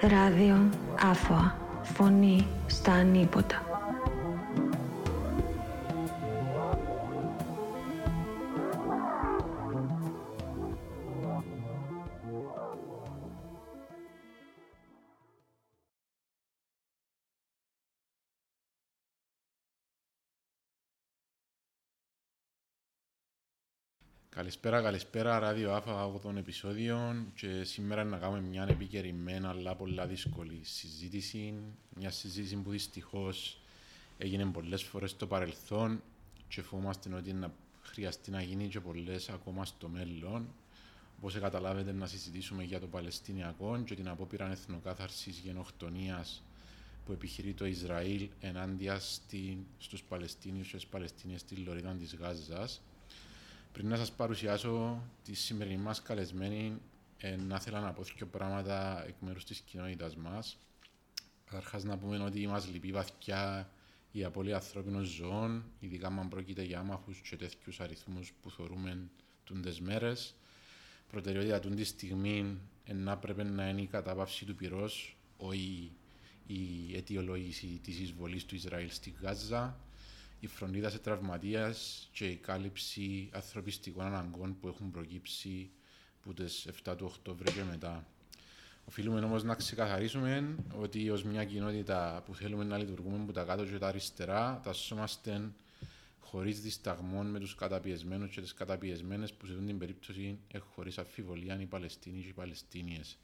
Ράδιο Άφωα. Φωνή στα ανίποτα. Καλησπέρα, καλησπέρα, ράδιο Άφα από τον επεισόδιο και σήμερα να κάνουμε μια επικαιρημένη αλλά πολλά δύσκολη συζήτηση. Μια συζήτηση που δυστυχώς έγινε πολλές φορές στο παρελθόν και φοβόμαστε ότι να χρειαστεί να γίνει και πολλές ακόμα στο μέλλον. Όπως καταλάβετε, να συζητήσουμε για το Παλαιστινιακό και την απόπειρα εθνοκάθαρσης γενοκτονίας που επιχειρεί το Ισραήλ ενάντια στους Παλαιστίνιους και τις Παλαιστίνιε στη Λωρίδα της Γάζας πριν να σας παρουσιάσω τη σημερινή μας καλεσμένη, ε, να ήθελα να πω δύο πράγματα εκ μέρους της κοινότητας μας. Καταρχάς να πούμε ότι μας λυπεί βαθιά η απώλεια ανθρώπινων ζώων, ειδικά αν πρόκειται για άμαχους και τέτοιους αριθμούς που θεωρούμε τούντες μέρες. Προτεραιότητα τούν της στιγμής να πρέπει να είναι η κατάπαυση του πυρός, όχι η αιτιολόγηση της εισβολής του Ισραήλ στη Γάζα η φροντίδα σε τραυματίας και η κάλυψη ανθρωπιστικών αναγκών που έχουν προκύψει από τις 7 του Οκτώβρη και μετά. Οφείλουμε όμως να ξεκαθαρίσουμε ότι ως μια κοινότητα που θέλουμε να λειτουργούμε από τα κάτω και τα αριστερά, τα σώμαστε χωρίς δισταγμό με τους καταπιεσμένους και τις καταπιεσμένες που σε αυτήν την περίπτωση έχουν χωρίς αφιβολία οι Παλαιστίνοι και οι Παλαιστίνιες.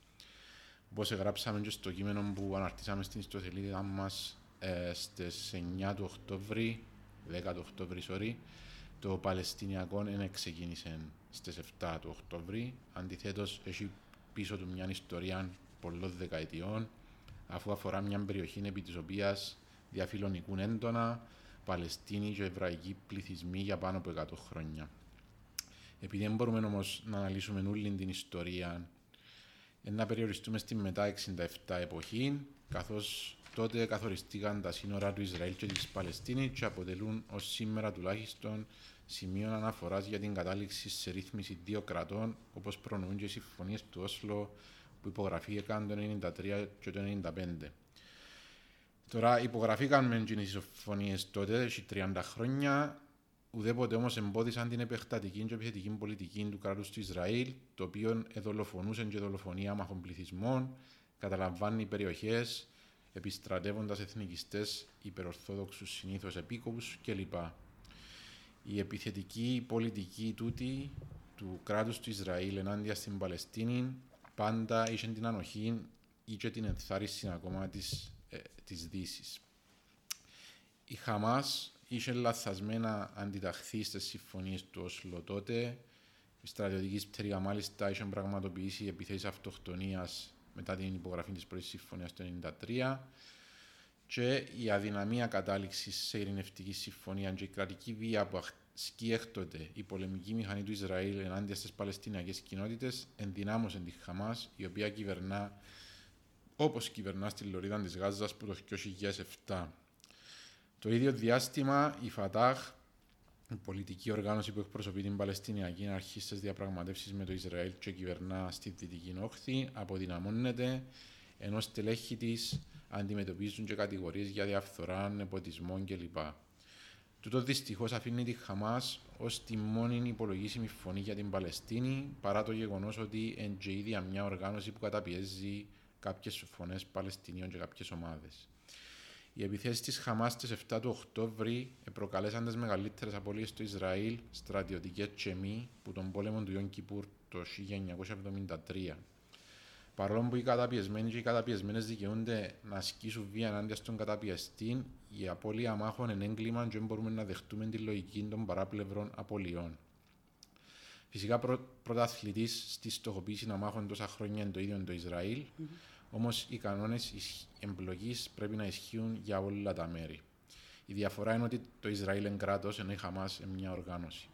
Όπως γράψαμε και στο κείμενο που αναρτήσαμε στην ιστοσελίδα μας ε, στις 9 του Οκτώβρη 10 του Οκτώβρη, sorry, το Παλαιστινιακό δεν ξεκίνησε στις 7 του Οκτώβρη. Αντιθέτως, έχει πίσω του μια ιστορία πολλών δεκαετιών, αφού αφορά μια περιοχή επί της οποίας διαφιλονικούν έντονα Παλαιστίνοι και Εβραϊκοί πληθυσμοί για πάνω από 100 χρόνια. Επειδή δεν μπορούμε όμως να αναλύσουμε όλη την ιστορία, να περιοριστούμε στη μετά 67 εποχή, καθώς τότε καθοριστήκαν τα σύνορα του Ισραήλ και της Παλαιστίνης και αποτελούν ως σήμερα τουλάχιστον σημείο αναφοράς για την κατάληξη σε ρύθμιση δύο κρατών, όπως προνοούν και οι συμφωνίες του Όσλο που υπογραφήκαν το 1993 και το 1995. Τώρα υπογραφήκαν με τι συμφωνίες τότε, 30 χρόνια, ουδέποτε όμως εμπόδισαν την επεκτατική και επιθετική πολιτική του κράτους του Ισραήλ, το οποίο εδολοφονούσε και δολοφονία άμαχων πληθυσμών, καταλαμβάνει περιοχές επιστρατεύοντας εθνικιστές, υπερορθόδοξους συνήθως επίκοπους κλπ. Η επιθετική πολιτική τούτη του κράτους του Ισραήλ ενάντια στην Παλαιστίνη πάντα είχε την ανοχή ή και την ενθάρρυνση ακόμα της, ε, της Δύσης. Η Χαμάς είχε λαθασμένα αντιταχθεί στις συμφωνίες του Όσλο τότε. Η στρατιωτική πτέρυγα μάλιστα είχε πραγματοποιήσει επιθέσεις αυτοκτονίας μετά την υπογραφή της πρώτης συμφωνίας το 1993 και η αδυναμία κατάληξης σε ειρηνευτική συμφωνία και η κρατική βία που ασκεί έκτοτε η πολεμική μηχανή του Ισραήλ ενάντια στις Παλαιστινιακές κοινότητες ενδυνάμωσε τη Χαμάς, η οποία κυβερνά όπως κυβερνά στη Λωρίδα της Γάζας που το 2007. Το ίδιο διάστημα η Φατάχ η πολιτική οργάνωση που εκπροσωπεί την Παλαιστινιακή αρχή στι διαπραγματεύσεις με το Ισραήλ και κυβερνά στη Δυτική Όχθη αποδυναμώνεται, ενώ στελέχη της αντιμετωπίζουν και κατηγορίες για διαφθορά, νεποτισμό κλπ. Τούτο δυστυχώς αφήνει τη Χαμάς ως τη μόνη υπολογίσιμη φωνή για την Παλαιστίνη, παρά το γεγονός ότι είναι και ίδια μια οργάνωση που καταπιέζει κάποιες φωνές Παλαιστινίων και κάποιες ομάδες. Οι επιθέσεις της Χαμάς στις 7 του Οκτώβρη προκαλέσαν τις μεγαλύτερες απολύε στο Ισραήλ, στρατιωτικές και μη, που τον πόλεμο του Ιον Κιπούρ το 1973. Παρόλο που οι καταπιεσμένοι και οι καταπιεσμένες δικαιούνται να ασκήσουν βία ενάντια στον καταπιεστή, η απώλεια μάχων είναι έγκλημα και δεν μπορούμε να δεχτούμε τη λογική των παράπλευρων απολειών. Φυσικά, πρω, πρωταθλητής στη στοχοποίηση αμάχων τόσα χρόνια είναι το ίδιο το Ισραήλ, mm-hmm Όμως οι κανόνες εμπλοκής πρέπει να ισχύουν για όλα τα μέρη. Η διαφορά είναι ότι το Ισραήλ είναι κράτος ενώ η Χαμάς είναι μια οργάνωση.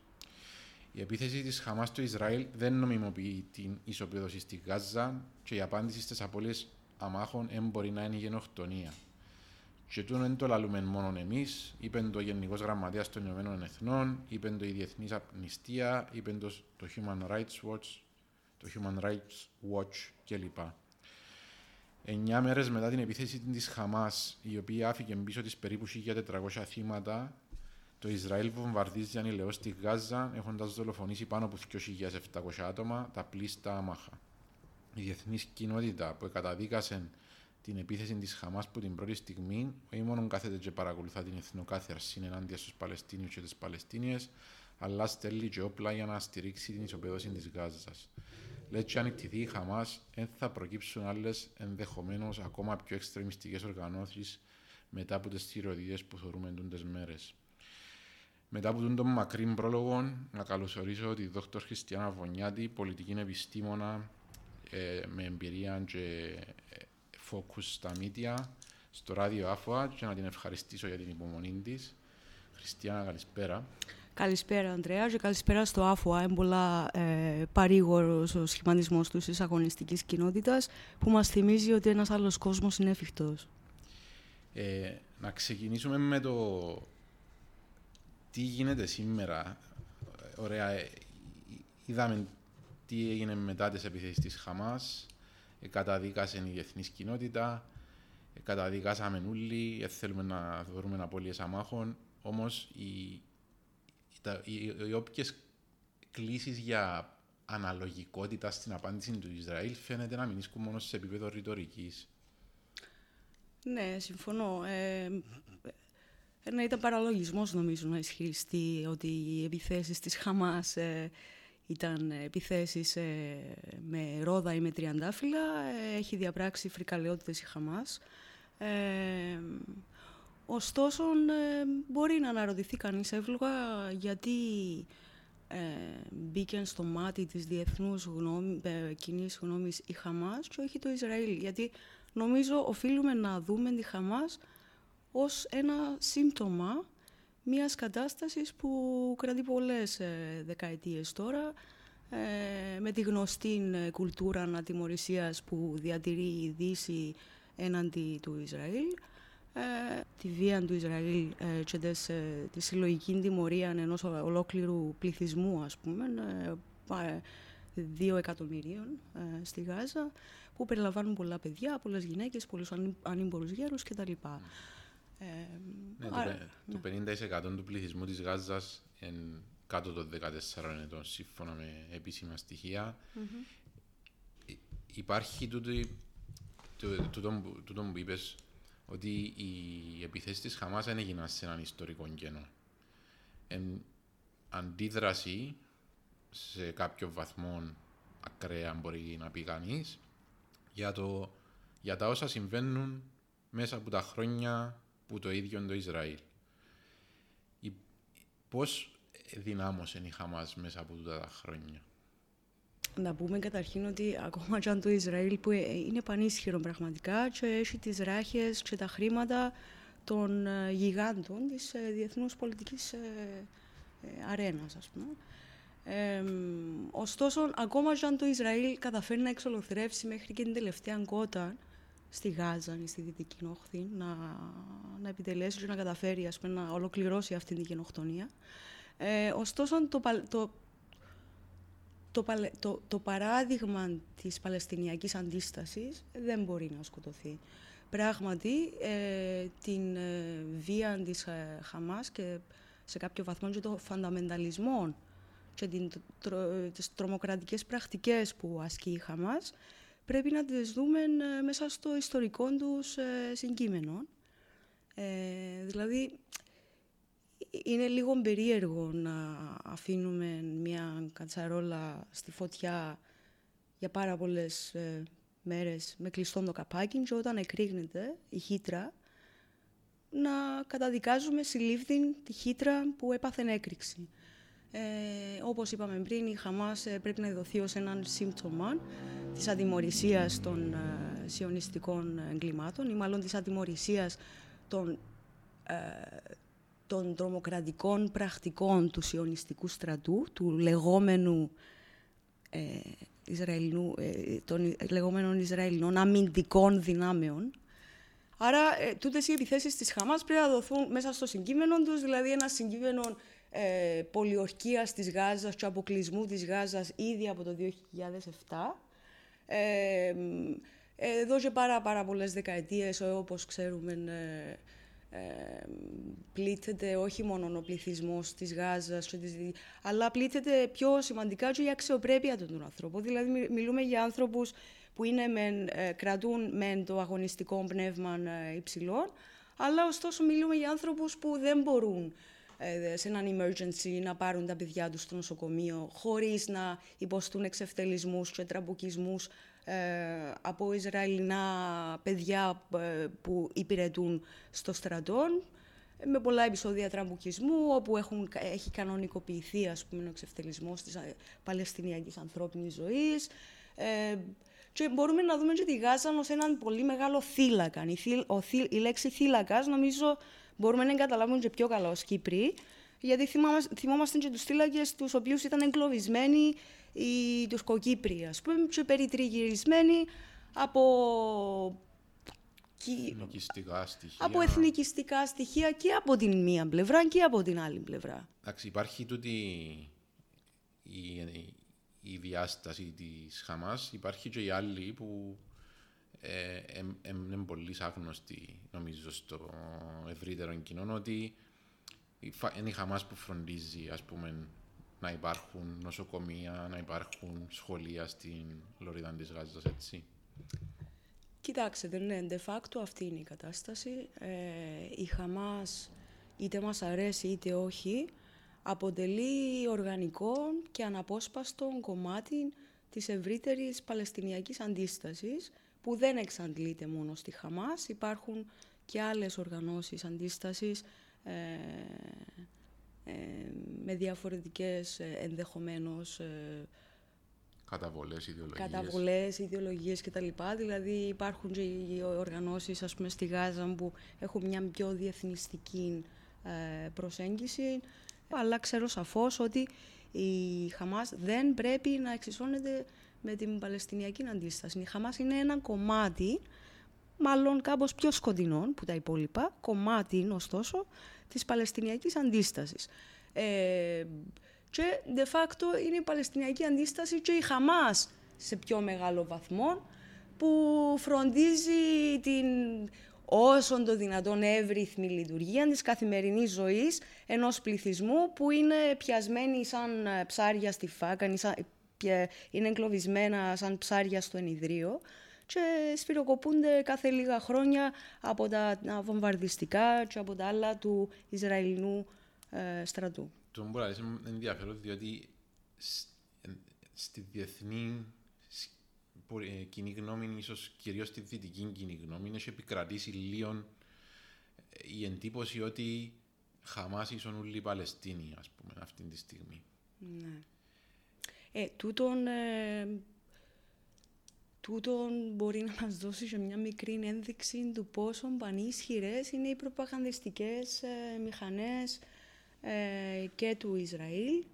Η επίθεση της Χαμάς στο Ισραήλ δεν νομιμοποιεί την ισοπαίδωση στη Γάζα και η απάντηση στις απώλειες αμάχων δεν μπορεί να είναι η γενοκτονία. Και τούτο δεν το λαλούμε μόνο εμείς, είπε το Γενικός Γραμματέας των Ηνωμένων Εθνών, είπε το η Διεθνής Απνηστία, είπε το, το Human Rights Watch, το Human Rights Watch κλπ. Εννιά μέρες μετά την επίθεση της Χαμάς, η οποία άφηκε πίσω της περίπου 1.400 θύματα, το Ισραήλ βομβαρδίζει ανηλαιώς στη Γάζα, έχοντας δολοφονήσει πάνω από 2.700 άτομα, τα πλήστα άμαχα. Η διεθνής κοινότητα που καταδίκασε την επίθεση της Χαμάς που την πρώτη στιγμή, όχι μόνο κάθεται και παρακολουθά την εθνοκάθαρση ενάντια στους Παλαιστίνιους και τις Παλαιστίνιες, αλλά στέλνει και όπλα για να στηρίξει την ισοπαίδωση της Γάζας. Λέει ότι αν εκτιθεί η Χαμάς, δεν θα προκύψουν άλλες ενδεχομένως ακόμα πιο εξτρεμιστικές οργανώσεις μετά από τις θηροειδίε που θεωρούμε τούντε μέρες. Μετά από τον μακρύ πρόλογο, να καλωσορίσω τη Δ. Χριστιανά Βονιάτη, πολιτική επιστήμονα ε, με εμπειρία και focus στα μύτια, στο ράδιο Άφωα και να την ευχαριστήσω για την υπομονή της. Χριστιανά, καλησπέρα. Καλησπέρα, Ανδρέα, και καλησπέρα στο ΑΦΟΑ. Είναι πολλά ε, παρήγορος ο σχηματισμός του τη αγωνιστικής κοινότητας που μας θυμίζει ότι ένας άλλος κόσμος είναι εφικτός. Ε, να ξεκινήσουμε με το τι γίνεται σήμερα. Ωραία, ε, είδαμε τι έγινε μετά τις επιθέσεις της Χαμάς, ε, καταδίκασε η διεθνής κοινότητα, ε, καταδικάσαμε όλοι, ε, θέλουμε να δούμε απώλειες αμάχων, όμως οι, οι, οι, οι όποιες κλήσεις για αναλογικότητα στην απάντηση του Ισραήλ φαίνεται να μην ίσκουν μόνο σε επίπεδο ρητορικής. Ναι, συμφωνώ. Ε, να ήταν παραλογισμός νομίζω να ισχυριστεί ότι οι επιθέσεις της Χαμάς ήταν επιθέσεις ε, με ρόδα ή με τριαντάφυλλα. Ε, έχει διαπράξει φρικαλαιότητες η Χαμάς. Ε, ωστόσο, ε, μπορεί να αναρωτηθεί κανείς εύλογα γιατί ε, μπήκε στο μάτι της διεθνούς γνώμη, ε, κοινής γνώμης η Χαμάς και όχι το Ισραήλ. Γιατί νομίζω οφείλουμε να δούμε τη Χαμάς ως ένα σύμπτωμα μιας κατάστασης που κρατεί πολλές ε, δεκαετίες τώρα, ε, με τη γνωστή ε, κουλτούρα ανατιμωρησίας που διατηρεί η Δύση έναντι του Ισραήλ, ε, τη βία του Ισραήλ ε, και της, ε, τη συλλογική τιμωρία ενός ολόκληρου πληθυσμού, ας πούμε, δύο εκατομμυρίων στη Γάζα, που περιλαμβάνουν πολλά παιδιά, πολλές γυναίκες, πολλούς ανήμπορους γέρους κτλ. Ναι, το, 50% ναι. του πληθυσμού της Γάζας είναι κάτω των 14 ετών, σύμφωνα με επίσημα Υπάρχει τούτο, τούτο, τούτο που είπες, ότι οι επιθέσεις της Χαμάς δεν έγιναν σε έναν ιστορικό κενό. Εν αντίδραση σε κάποιο βαθμό ακραία μπορεί να πει κανείς για, για τα όσα συμβαίνουν μέσα από τα χρόνια που το ίδιο το Ισραήλ. Πώς δυνάμωσε η Χαμάς μέσα από τούτα τα χρόνια; Να πούμε καταρχήν ότι ακόμα και αν το Ισραήλ που είναι πανίσχυρο πραγματικά και έχει τις ράχες και τα χρήματα των ε, γιγάντων της ε, διεθνούς πολιτικής ε, αρένας, ας πούμε. Ε, ωστόσο, ακόμα και αν το Ισραήλ καταφέρει να εξολοθρεύσει μέχρι και την τελευταία κότα, στη Γάζα ή στη Δυτική Όχθη να, να επιτελέσει και να καταφέρει ας πούμε, να ολοκληρώσει αυτή την γενοκτονία. Ε, ωστόσο, το, το, το, το, το παράδειγμα της Παλαιστινιακής Αντίστασης δεν μπορεί να σκοτωθεί. Πράγματι, ε, την ε, βία της ε, Χαμάς και σε κάποιο βαθμό και το φανταμενταλισμό και την, τρο, τις τρομοκρατικές πρακτικές που ασκεί η Χαμάς πρέπει να τις δούμε ε, μέσα στο ιστορικό τους ε, συγκείμενο. Ε, δηλαδή, είναι λίγο περίεργο να αφήνουμε μια κατσαρόλα στη φωτιά για πάρα πολλές ε, μέρες με κλειστό το καπάκι και όταν εκρήγνεται η χύτρα να καταδικάζουμε συλλήφθη τη χύτρα που έπαθε έκρηξη. Ε, όπως είπαμε πριν, η Χαμάς ε, πρέπει να δοθεί ως έναν σύμπτωμα της ατιμορρησίας των ε, σιωνιστικών εγκλημάτων ή μάλλον της ατιμορρησίας των, ε, των τρομοκρατικών πρακτικών του σιωνιστικού στρατού, του λεγόμενου ε, Ισραηλινού, ε, των λεγόμενων Ισραηλινών αμυντικών δυνάμεων. Άρα, ε, τούτες οι επιθέσεις της Χαμάς πρέπει να δοθούν μέσα στο συγκείμενο τους, δηλαδή ένα συγκείμενο ε, πολιορκίας της Γάζας και αποκλεισμού της Γάζας ήδη από το 2007. Ε, εδώ και πάρα, πάρα πολλές δεκαετίες, όπως ξέρουμε, ε, ε, πλήττεται όχι μόνο ο πληθυσμός της Γάζας, αλλά πλήττεται πιο σημαντικά και η αξιοπρέπεια των ανθρώπων. Δηλαδή, μιλούμε για άνθρωπους που είναι μεν, ε, κρατούν μεν το αγωνιστικό πνεύμα ε, υψηλών, αλλά ωστόσο μιλούμε για άνθρωπους που δεν μπορούν ε, σε έναν emergency να πάρουν τα παιδιά τους στο νοσοκομείο χωρίς να υποστούν εξευτελισμούς και τραμπουκισμούς ε, από Ισραηλινά παιδιά ε, που υπηρετούν στο στρατό με πολλά επεισόδια τραμπουκισμού, όπου έχουν, έχει κανονικοποιηθεί ας πούμε, ο εξευτελισμός της ε, Παλαιστινιακής ανθρώπινης ζωής. Ε, και μπορούμε να δούμε και τη Γάζα ως έναν πολύ μεγάλο θύλακα. Η, ο, η λέξη θύλακας νομίζω μπορούμε να καταλάβουμε και πιο καλά ως Κύπροι, γιατί θυμάμαστε, θυμόμαστε και τους θύλακες τους οποίους ήταν εγκλωβισμένοι οι Τουρκοκύπριοι, ας πούμε, και περιτριγυρισμένοι από Εθνικιστικά στοιχεία. Από εθνικιστικά στοιχεία και από την μία πλευρά και από την άλλη πλευρά. Εντάξει, υπάρχει τούτη η, η διάσταση της Χαμάς, υπάρχει και η άλλη που ε, είναι πολύ άγνωστη νομίζω στο ευρύτερο κοινό ότι είναι η Χαμάς που φροντίζει ας πούμε να υπάρχουν νοσοκομεία, να υπάρχουν σχολεία στην Λωρίδα της Γάζας, έτσι. Κοιτάξτε, ναι, de facto αυτή είναι η κατάσταση. Ε, η Χαμάς, είτε μας αρέσει είτε όχι, αποτελεί οργανικό και αναπόσπαστο κομμάτι της ευρύτερης Παλαιστινιακής αντίστασης, που δεν εξαντλείται μόνο στη Χαμάς. Υπάρχουν και άλλες οργανώσεις αντίστασης, ε, ε, με διαφορετικές ε, ενδεχομένως ε, καταβολές, ιδεολογίες. Καταβολές, ιδεολογίες κτλ. Δηλαδή υπάρχουν και οι οργανώσεις ας πούμε, στη Γάζα που έχουν μια πιο διεθνιστική προσέγγιση. Αλλά ξέρω σαφώς ότι η Χαμάς δεν πρέπει να εξισώνεται με την Παλαιστινιακή αντίσταση. Η Χαμάς είναι ένα κομμάτι, μάλλον κάπως πιο σκοτεινό που τα υπόλοιπα, κομμάτι ωστόσο, της Παλαιστινιακής αντίστασης. Ε, και de facto είναι η Παλαιστινιακή αντίσταση και η Χαμάς σε πιο μεγάλο βαθμό που φροντίζει την όσο το δυνατόν εύρυθμη λειτουργία της καθημερινής ζωής ενός πληθυσμού που είναι πιασμένοι σαν ψάρια στη φάκα, είναι εγκλωβισμένα σαν ψάρια στο ενιδρίο και σφυροκοπούνται κάθε λίγα χρόνια από τα βομβαρδιστικά και από τα άλλα του Ισραηλινού ε, στρατού. Το μου μπορεί να ενδιαφέρον διότι στη διεθνή ε, κοινή γνώμη, ίσως κυρίως στη δυτική κοινή γνώμη, έχει επικρατήσει λίγο ε, η εντύπωση ότι Χαμάς ίσον όλοι οι Παλαιστίνοι, ας πούμε, αυτή τη στιγμή. Ναι. Ε, τούτον ε, τούτο μπορεί να μας δώσει και μια μικρή ένδειξη του πόσο πανίσχυρες είναι οι προπαγανδιστικές ε, μηχανές ε, και του Ισραήλ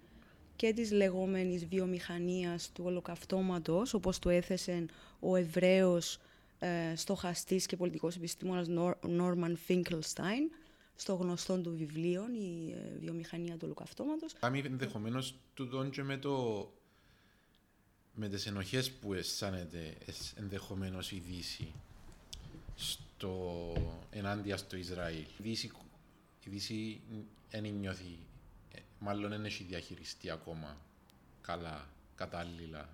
και της λεγόμενης βιομηχανίας του ολοκαυτώματος, όπως το έθεσε ο Εβραίος ε, στοχαστής και πολιτικός επιστήμονας Νόρμαν Φίνκλστάιν, στο γνωστό του βιβλίο, η ε, βιομηχανία του ολοκαυτώματος. Κάμει ενδεχομένως του και με το με τις ενοχές που αισθάνεται ενδεχομένως η Δύση στο, ενάντια στο Ισραήλ. Η Δύση, η Δύση δεν νιώθει, ε, μάλλον δεν έχει διαχειριστεί ακόμα καλά, κατάλληλα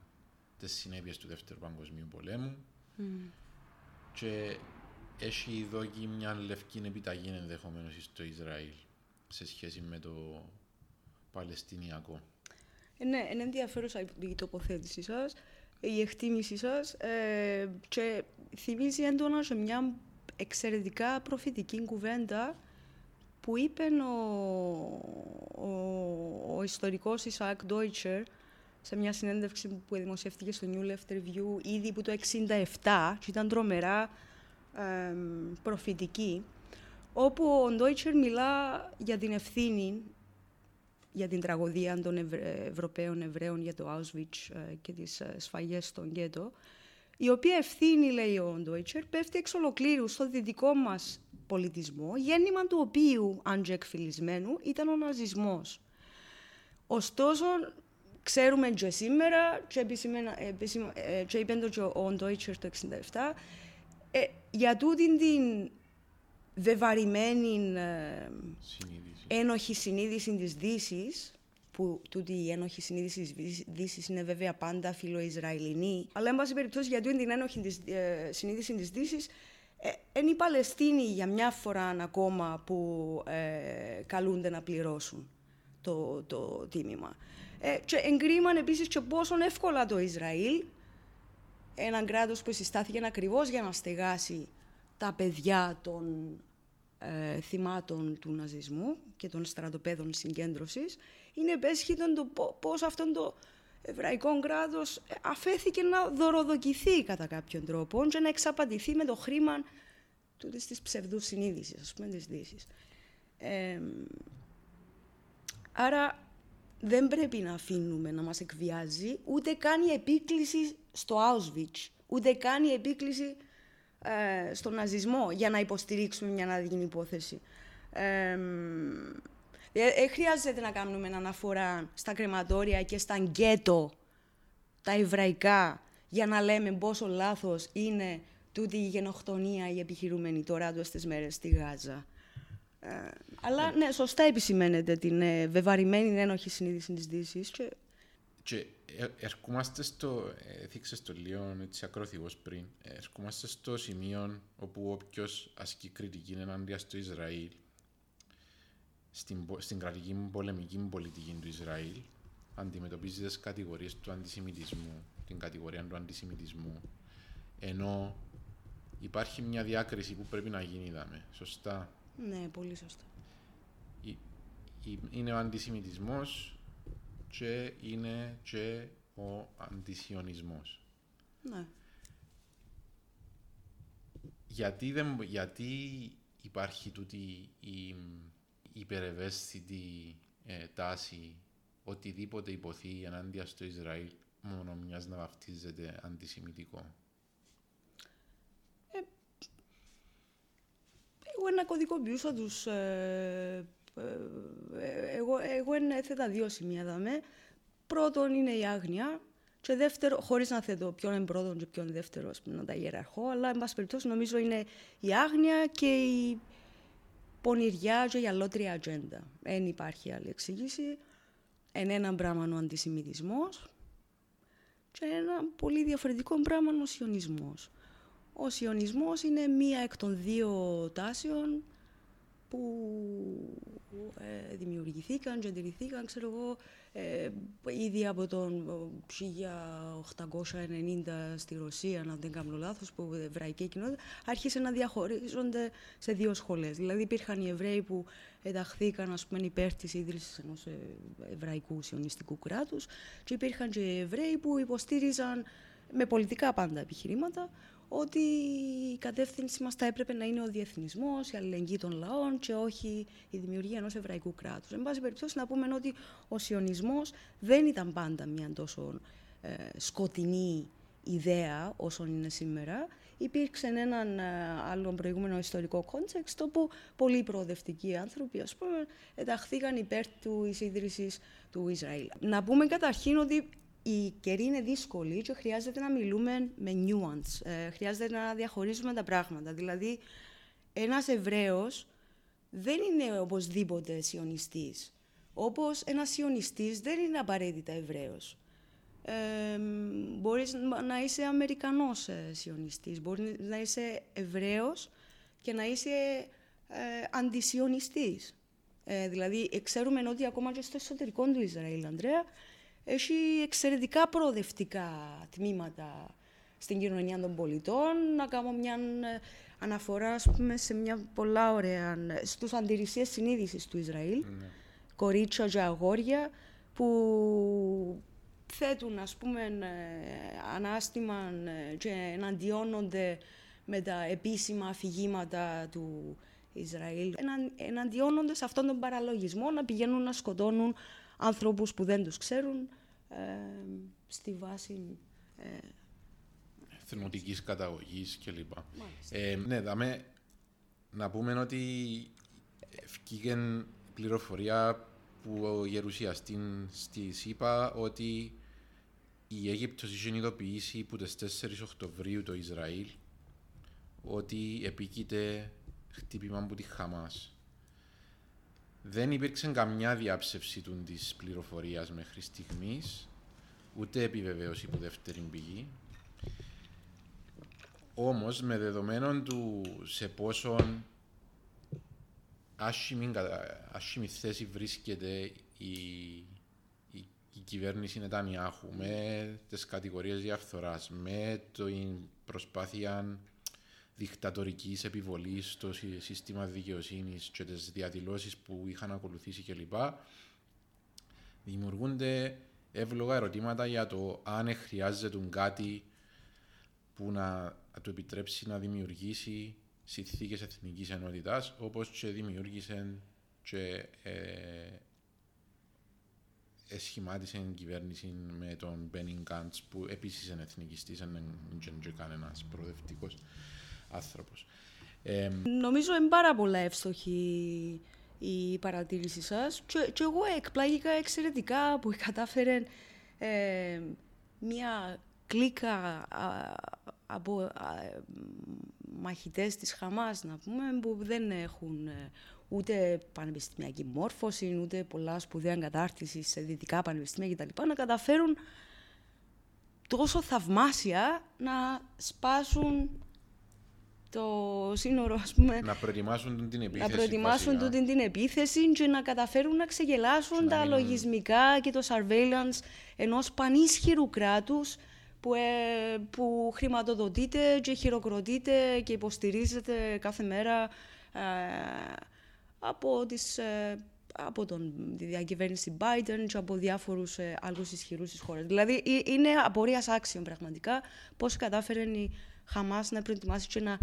τις συνέπειες του Δεύτερου Παγκοσμίου Πολέμου mm. και έχει εδώ και μια λευκή επιταγή ενδεχομένως στο Ισραήλ σε σχέση με το Παλαιστινιακό. Ε, ναι, είναι ενδιαφέρουσα η τοποθέτησή σας, η εκτίμησή σας ε, και θυμίζει έντονα σε μια εξαιρετικά προφητική κουβέντα που είπε ο, ο, ο ιστορικός Ισαάκ Ντόιτσερ σε μια συνέντευξη που δημοσιεύτηκε στο New Left Review ήδη από το 1967 και ήταν τρομερά ε, προφητική, όπου ο Ντόιτσερ μιλά για την ευθύνη για την τραγωδία των Ευρωπαίων Εβραίων για το Auschwitz ε, και τις ε, σφαγές στον Γκέτο, η οποία ευθύνη, λέει ο Ντόιτσερ, πέφτει εξ ολοκλήρου στο δυτικό μας πολιτισμό, γέννημα του οποίου, αν και εκφυλισμένου, ήταν ο ναζισμός. Ωστόσο, ξέρουμε και σήμερα και, επισημένα, επισημα, ε, και είπε το και ο Ντόιτσερ το 1967 ε, για τούτη την βεβαρημένη ε, Συνείδηση. Ένοχη συνείδηση της δύσης, που τούτη η ένοχη συνείδηση της Δύσης είναι βέβαια πάντα φιλοϊσραηλινή, αλλά εν πάση περιπτώσει για τούτη την ένοχη της, ε, συνείδηση της Δύσης ε, είναι οι Παλαιστίνοι για μια φορά ακόμα που ε, καλούνται να πληρώσουν το, το τίμημα. Ε, και εγκρίμαν επίσης και πόσο εύκολα το Ισραήλ, έναν κράτος που συστάθηκε ακριβώς για να στεγάσει τα παιδιά των ε, θυμάτων του ναζισμού και των στρατοπέδων συγκέντρωσης, είναι επέσχυτον το πώς αυτό το εβραϊκό κράτος αφέθηκε να δωροδοκηθεί κατά κάποιον τρόπο και να εξαπατηθεί με το χρήμα τούτης της ψευδούς συνείδησης, ας πούμε, της Δύσης. Ε, άρα δεν πρέπει να αφήνουμε να μας εκβιάζει, ούτε κάνει επίκληση στο Auschwitz, ούτε κάνει επίκληση ε, στον ναζισμό για να υποστηρίξουμε μια άδικη υπόθεση. Ε, δεν χρειάζεται να κάνουμε αναφορά στα κρεματόρια και στα γκέτο, τα εβραϊκά, για να λέμε πόσο λάθος είναι τούτη η γενοκτονία η επιχειρούμενη τώρα του στις μέρες στη Γάζα. Ε, αλλά ναι, σωστά επισημαίνεται την ε, βεβαρημένη ένοχη συνείδησης της Δύσης και Και ε, ερχόμαστε στο, ε, έθιξες το λίγο έτσι ακρόθυγος πριν, ε, ερχόμαστε στο σημείο όπου όποιος ασκεί κριτική ενάντια στο Ισραήλ, στην, πο- στην κρατική πολεμική πολιτική του Ισραήλ, αντιμετωπίζει τις κατηγορίες του αντισημιτισμού, την κατηγορία του αντισημιτισμού, ενώ υπάρχει μια διάκριση που πρέπει να γίνει, είδαμε, σωστά; ναι, πολύ σωστά. Η- η- είναι ο αντισημιτισμός και είναι και ο αντισιωνισμός. Ναι. Γιατί, δεν, γιατί υπάρχει τούτη η υπερευαίσθητη ε, τάση οτιδήποτε υποθεί ενάντια στο Ισραήλ μόνο μιας να βαφτίζεται αντισημιτικό; Εγώ να κωδικοποιούσα τους... Ε, ε, εγώ, εγώ εν έθετα δύο σημεία δάμε. Πρώτον είναι η άγνοια και δεύτερο, χωρίς να θέτω ποιον είναι πρώτον και ποιον είναι δεύτερο, ας πούμε, να τα ιεραρχώ, αλλά εν πάση περιπτώσει νομίζω είναι η άγνοια και η πονηριά και η αλότρια ατζέντα. Δεν υπάρχει άλλη εξήγηση. Εν ένα πράγμα ο αντισημιτισμός και ένα πολύ διαφορετικό πράγμα ο σιωνισμός. Ο σιωνισμός είναι μία εκ των δύο τάσεων που ε, δημιουργηθήκαν και εντηρηθήκαν, ξέρω εγώ, ε, ήδη από τον 1890 στη Ρωσία, αν δεν κάνω λάθος, που η εβραϊκή κοινότητα άρχισε να διαχωρίζονται σε δύο σχολές. Δηλαδή υπήρχαν οι Εβραίοι που ενταχθήκαν ας πούμε, υπέρ της ίδρυσης ενός ε, εβραϊκού σιωνιστικού κράτους και υπήρχαν και οι Εβραίοι που υποστήριζαν με πολιτικά πάντα επιχειρήματα ότι η κατεύθυνση μας θα έπρεπε να είναι ο διεθνισμός, η αλληλεγγύη των λαών και όχι η δημιουργία ενός εβραϊκού κράτους. Εν πάση περιπτώσει να πούμε ότι ο σιωνισμός δεν ήταν πάντα μια τόσο ε, σκοτεινή ιδέα όσο είναι σήμερα. Υπήρξε έναν ε, άλλο προηγούμενο ιστορικό context όπου πολλοί προοδευτικοί άνθρωποι ας πούμε, ενταχθήκαν υπέρ του ίδρυσης του Ισραήλ. Να πούμε καταρχήν ότι η καιρή είναι δύσκολη και χρειάζεται να μιλούμε με nuance. Ε, χρειάζεται να διαχωρίζουμε τα πράγματα. Δηλαδή, ένας Εβραίος δεν είναι οπωσδήποτε σιωνιστής. Όπως ένας σιωνιστής δεν είναι απαραίτητα Εβραίος. Ε, μπορείς να είσαι Αμερικανός ε, σιωνιστής, μπορείς να είσαι Εβραίος και να είσαι ε, αντισιωνιστής. Ε, δηλαδή, ξέρουμε ότι ακόμα και στο εσωτερικό του Ισραήλ, Ανδρέα, έχει εξαιρετικά προοδευτικά τμήματα στην κοινωνία των πολιτών. Να κάνω μια ε, αναφορά, ας πούμε, σε μια πολλά ωραία, στους αντιρρησίες συνείδησης του Ισραήλ, κορίτσια και αγόρια, που θέτουν, ας πούμε, ε, ανάστημα ε, και εναντιώνονται με τα επίσημα αφηγήματα του Ισραήλ. Εναν, εναντιώνονται σε αυτόν τον παραλογισμό να πηγαίνουν να σκοτώνουν ανθρώπους που δεν τους ξέρουν ε, στη βάση... Ε, εθνοτικής καταγωγής κλπ. Ε, ναι, δαμε, να πούμε ότι ευκήγεν πληροφορία που ο γερουσιαστή στη είπα ότι η Αίγυπτος είχε ειδοποιήσει που τις 4 Οκτωβρίου το Ισραήλ ότι επίκειται χτύπημα από τη Χαμάς. Δεν υπήρξε καμιά διάψευση του της πληροφορίας μέχρι στιγμής, ούτε επιβεβαίωση από δεύτερη πηγή. Όμως με δεδομένων του σε πόσον άσχημη, άσχημη θέση βρίσκεται η, η, η κυβέρνηση Νετανιάχου με τις κατηγορίες διαφθοράς, με την προσπάθεια δικτατορικής επιβολής στο σύστημα δικαιοσύνης και τις διαδηλώσεις που είχαν ακολουθήσει κλπ. Δημιουργούνται εύλογα ερωτήματα για το αν χρειάζεται κάτι που να του επιτρέψει να δημιουργήσει συνθήκες εθνικής ενότητας όπως και δημιούργησε και ε, εσχημάτισε κυβέρνηση με τον Μπένιν Γκάντς που επίσης είναι εθνικιστής, δεν είναι κανένας προοδευτικός άνθρωπος. Ε, Νομίζω είναι πάρα πολλά εύστοχη η παρατήρηση σας και, και εγώ εκπλάγηκα εξαιρετικά που κατάφερε ε, μια κλίκα από μαχητές της Χαμάς, να πούμε, που δεν έχουν ε, ούτε πανεπιστημιακή μόρφωση, ούτε πολλά σπουδαία κατάρτιση σε δυτικά πανεπιστήμια κτλ. να καταφέρουν τόσο θαυμάσια να σπάσουν το σύνορο, ας πούμε. Να προετοιμάσουν την επίθεση. Να προετοιμάσουν την, την επίθεση και να καταφέρουν να ξεγελάσουν τα λογισμικά και το surveillance ενός πανίσχυρου κράτους που, ε, που χρηματοδοτείται και χειροκροτείται και υποστηρίζεται κάθε μέρα ε, από, τις, ε, από τον, τη διακυβέρνηση Biden και από διάφορους ε, άλλους ισχυρούς της χώρας. Δηλαδή ε, είναι απορίας άξιων πραγματικά πώς κατάφερε η Χαμάς να προετοιμάσει και να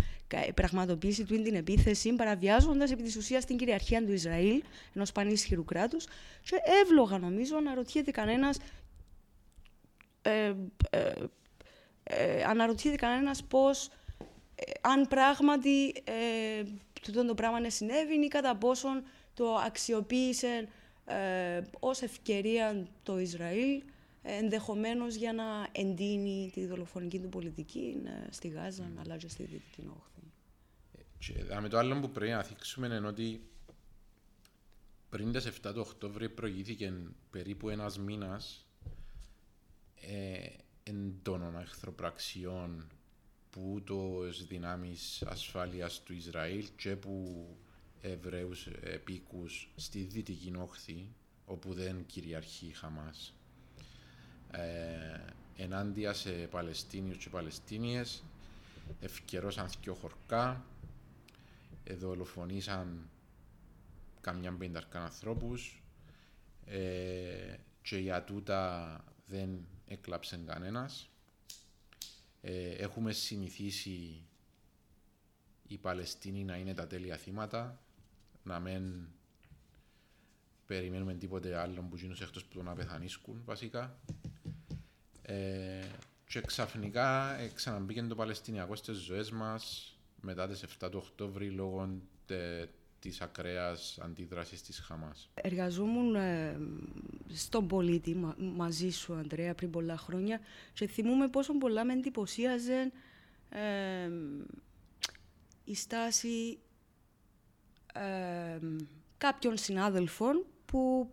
πραγματοποιήσει την επίθεση παραβιάζοντας επί της ουσίας την κυριαρχία του Ισραήλ, ενός πανίσχυρου κράτους. Και εύλογα νομίζω να ρωτιέται κανένας ε, ε, ε, αναρωτιέται κανένας πώς, ε, αν πράγματι ε, το πράγμα να συνέβη ή κατά πόσον το αξιοποίησε ε, ως ευκαιρία το Ισραήλ ενδεχομένως για να εντείνει τη δολοφονική του πολιτική στη Γάζα mm. αλλά και στη Δυτική Όχθη. Και, με το άλλο που πρέπει να θίξουμε είναι ότι πριν τις 7 του Οκτώβρη προηγήθηκε περίπου ένας μήνας ε, εντόνων εχθροπραξιών που το δυνάμεις ασφάλειας του Ισραήλ και που Εβραίους επίκους στη Δυτική Όχθη όπου δεν κυριαρχεί η Χαμάς ε, ενάντια σε Παλαιστίνιους και Παλαιστίνιες ευκαιρώσαν δυο χορκά δολοφονήσαν καμιά πενταρκά ανθρώπους ε, και για τούτα δεν έκλαψε κανένας. Ε, έχουμε συνηθίσει οι Παλαιστίνοι να είναι τα τέλεια θύματα, να μην περιμένουμε τίποτε άλλο που γίνουν εκτός που το να πεθανίσκουν βασικά. Ε, και ξαφνικά ε, ξαναμπήκε το Παλαιστινιακό στις ζωές μας μετά τις 7 του Οκτώβρη λόγω της ακραίας αντίδρασης της Χαμάς. Εργαζόμουν ε, στον πολίτη μαζί σου, Αντρέα, πριν πολλά χρόνια και θυμούμαι πόσο πολλά με εντυπωσίαζε ε, η στάση ε, κάποιων συνάδελφων που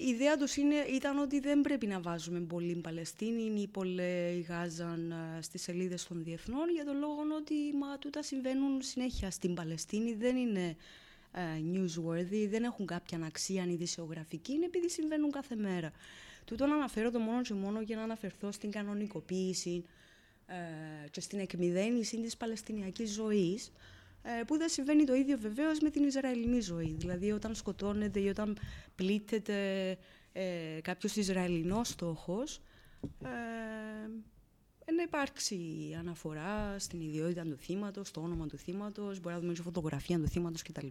η ιδέα τους είναι, ήταν ότι δεν πρέπει να βάζουμε πολύ Παλαιστίνη ή πολύ Γάζαν στις σελίδες των διεθνών για τον λόγο ότι μα τούτα συμβαίνουν συνέχεια στην Παλαιστίνη, δεν είναι newsworthy, δεν έχουν κάποια αξία ειδησιογραφική, είναι επειδή συμβαίνουν κάθε μέρα. Τούτο να αναφέρω το μόνο και μόνο για να αναφερθώ στην κανονικοποίηση και στην εκμυδένιση της Παλαιστινιακής ζωής, ε, που δεν συμβαίνει το ίδιο βεβαίως με την Ισραηλινή ζωή. Δηλαδή όταν σκοτώνεται ή όταν πλήττεται ε, κάποιος Ισραηλινός στόχος, ε, να υπάρξει αναφορά στην ιδιότητα του θύματος, στο όνομα του θύματος, μπορεί να δούμε και φωτογραφία του θύματος κτλ.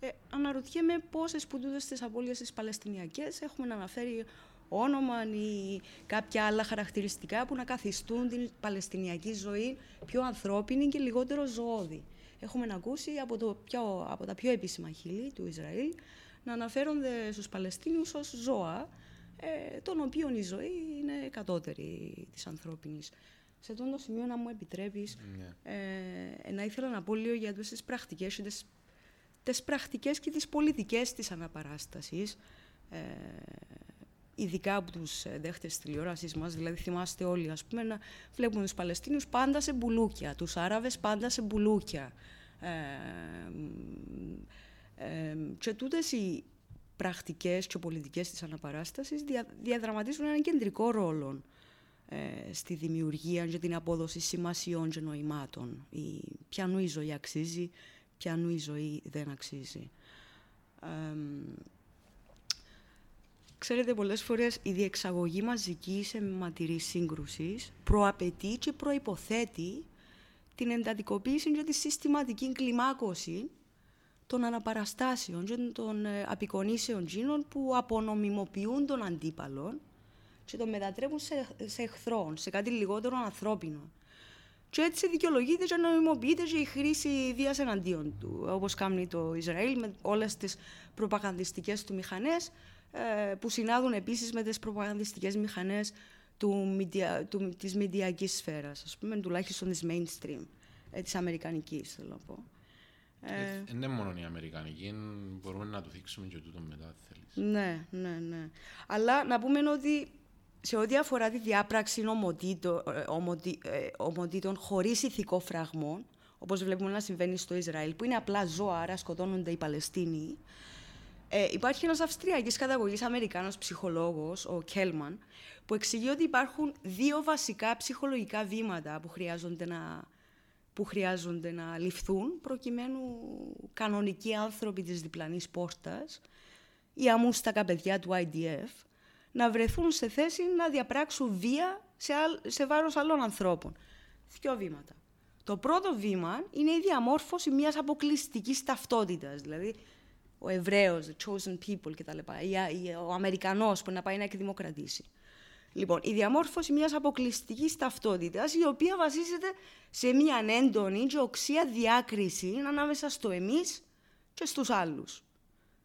Ε, αναρωτιέμαι πόσες σπουδούδες στις απώλειες τις Παλαιστινιακές έχουμε να αναφέρει όνομα ή κάποια άλλα χαρακτηριστικά που να καθιστούν την Παλαιστινιακή ζωή πιο ανθρώπινη και λιγότερο ζωώδη έχουμε ακούσει από, το πιο, από τα πιο επίσημα χείλη του Ισραήλ να αναφέρονται στους Παλαιστίνιους ως ζώα, ε, των οποίων η ζωή είναι κατώτερη της ανθρώπινης. Σε αυτό το σημείο να μου επιτρέπεις, Ναι. ε, να ήθελα να πω λίγο για τις πρακτικές, τις, τις πρακτικές και τις πολιτικές της αναπαράστασης, ε, ειδικά από τους ε, δέχτες της τηλεόρασης μας, δηλαδή θυμάστε όλοι, ας πούμε, να βλέπουμε τους Παλαιστίνιους πάντα σε μπουλούκια, τους Άραβες πάντα σε μπουλούκια. Ε, ε, και τούτες οι πρακτικές και πολιτικές της αναπαράστασης δια, διαδραματίζουν έναν κεντρικό ρόλο ε, στη δημιουργία και την απόδοση σημασιών και νοημάτων. Η, ποιανού η ζωή αξίζει, ποιανού η ζωή δεν αξίζει. Ε, Ξέρετε, πολλές φορές η διεξαγωγή μαζικής αιματηρής σύγκρουσης προαπαιτεί και προϋποθέτει την εντατικοποίηση και τη συστηματική κλιμάκωση των αναπαραστάσεων και των ε, απεικονίσεων γίνων που απονομιμοποιούν τον αντίπαλο και τον μετατρέπουν σε, σε εχθρό, σε κάτι λιγότερο ανθρώπινο. Και έτσι δικαιολογείται και νομιμοποιείται και η χρήση βίας εναντίον του, όπως κάνει το Ισραήλ με όλες τις προπαγανδιστικές του μηχανές, ε, που συνάδουν επίσης με τις προπαγανδιστικές μηχανές του, media, του, της μηντιακής σφαίρας, ας πούμε, τουλάχιστον της mainstream, ε, της αμερικανικής, θέλω να πω. Ε, δεν είναι μόνο η Αμερικανική, μπορούμε να το θίξουμε και τούτο μετά, θέλεις. Ναι, ναι, ναι. Αλλά να πούμε ότι σε ό,τι αφορά τη διάπραξη ομοτήτων, ομοτήτων χωρίς ηθικό φραγμό, όπως βλέπουμε να συμβαίνει στο Ισραήλ, που είναι απλά ζώα, άρα σκοτώνονται οι Παλαιστίνοι, ε, υπάρχει ένας αυστριακής καταγωγής Αμερικάνος ψυχολόγος, ο Κέλμαν, που εξηγεί ότι υπάρχουν δύο βασικά ψυχολογικά βήματα που χρειάζονται να, που χρειάζονται να ληφθούν προκειμένου κανονικοί άνθρωποι της διπλανής πόρτας ή αμούστακα παιδιά του IDF να βρεθούν σε θέση να διαπράξουν βία σε, άλλ, σε βάρος άλλων ανθρώπων. Δύο βήματα. Το πρώτο βήμα είναι η διαμόρφωση μιας αποκλειστικής ταυτότητας, δηλαδή ο Εβραίος, the chosen people κτλ. Ο Αμερικανός που να πάει να εκδημοκρατήσει. Λοιπόν, η διαμόρφωση μιας αποκλειστικής ταυτότητας η οποία βασίζεται σε μια έντονη και οξία διάκριση ανάμεσα στο εμείς και στους άλλους.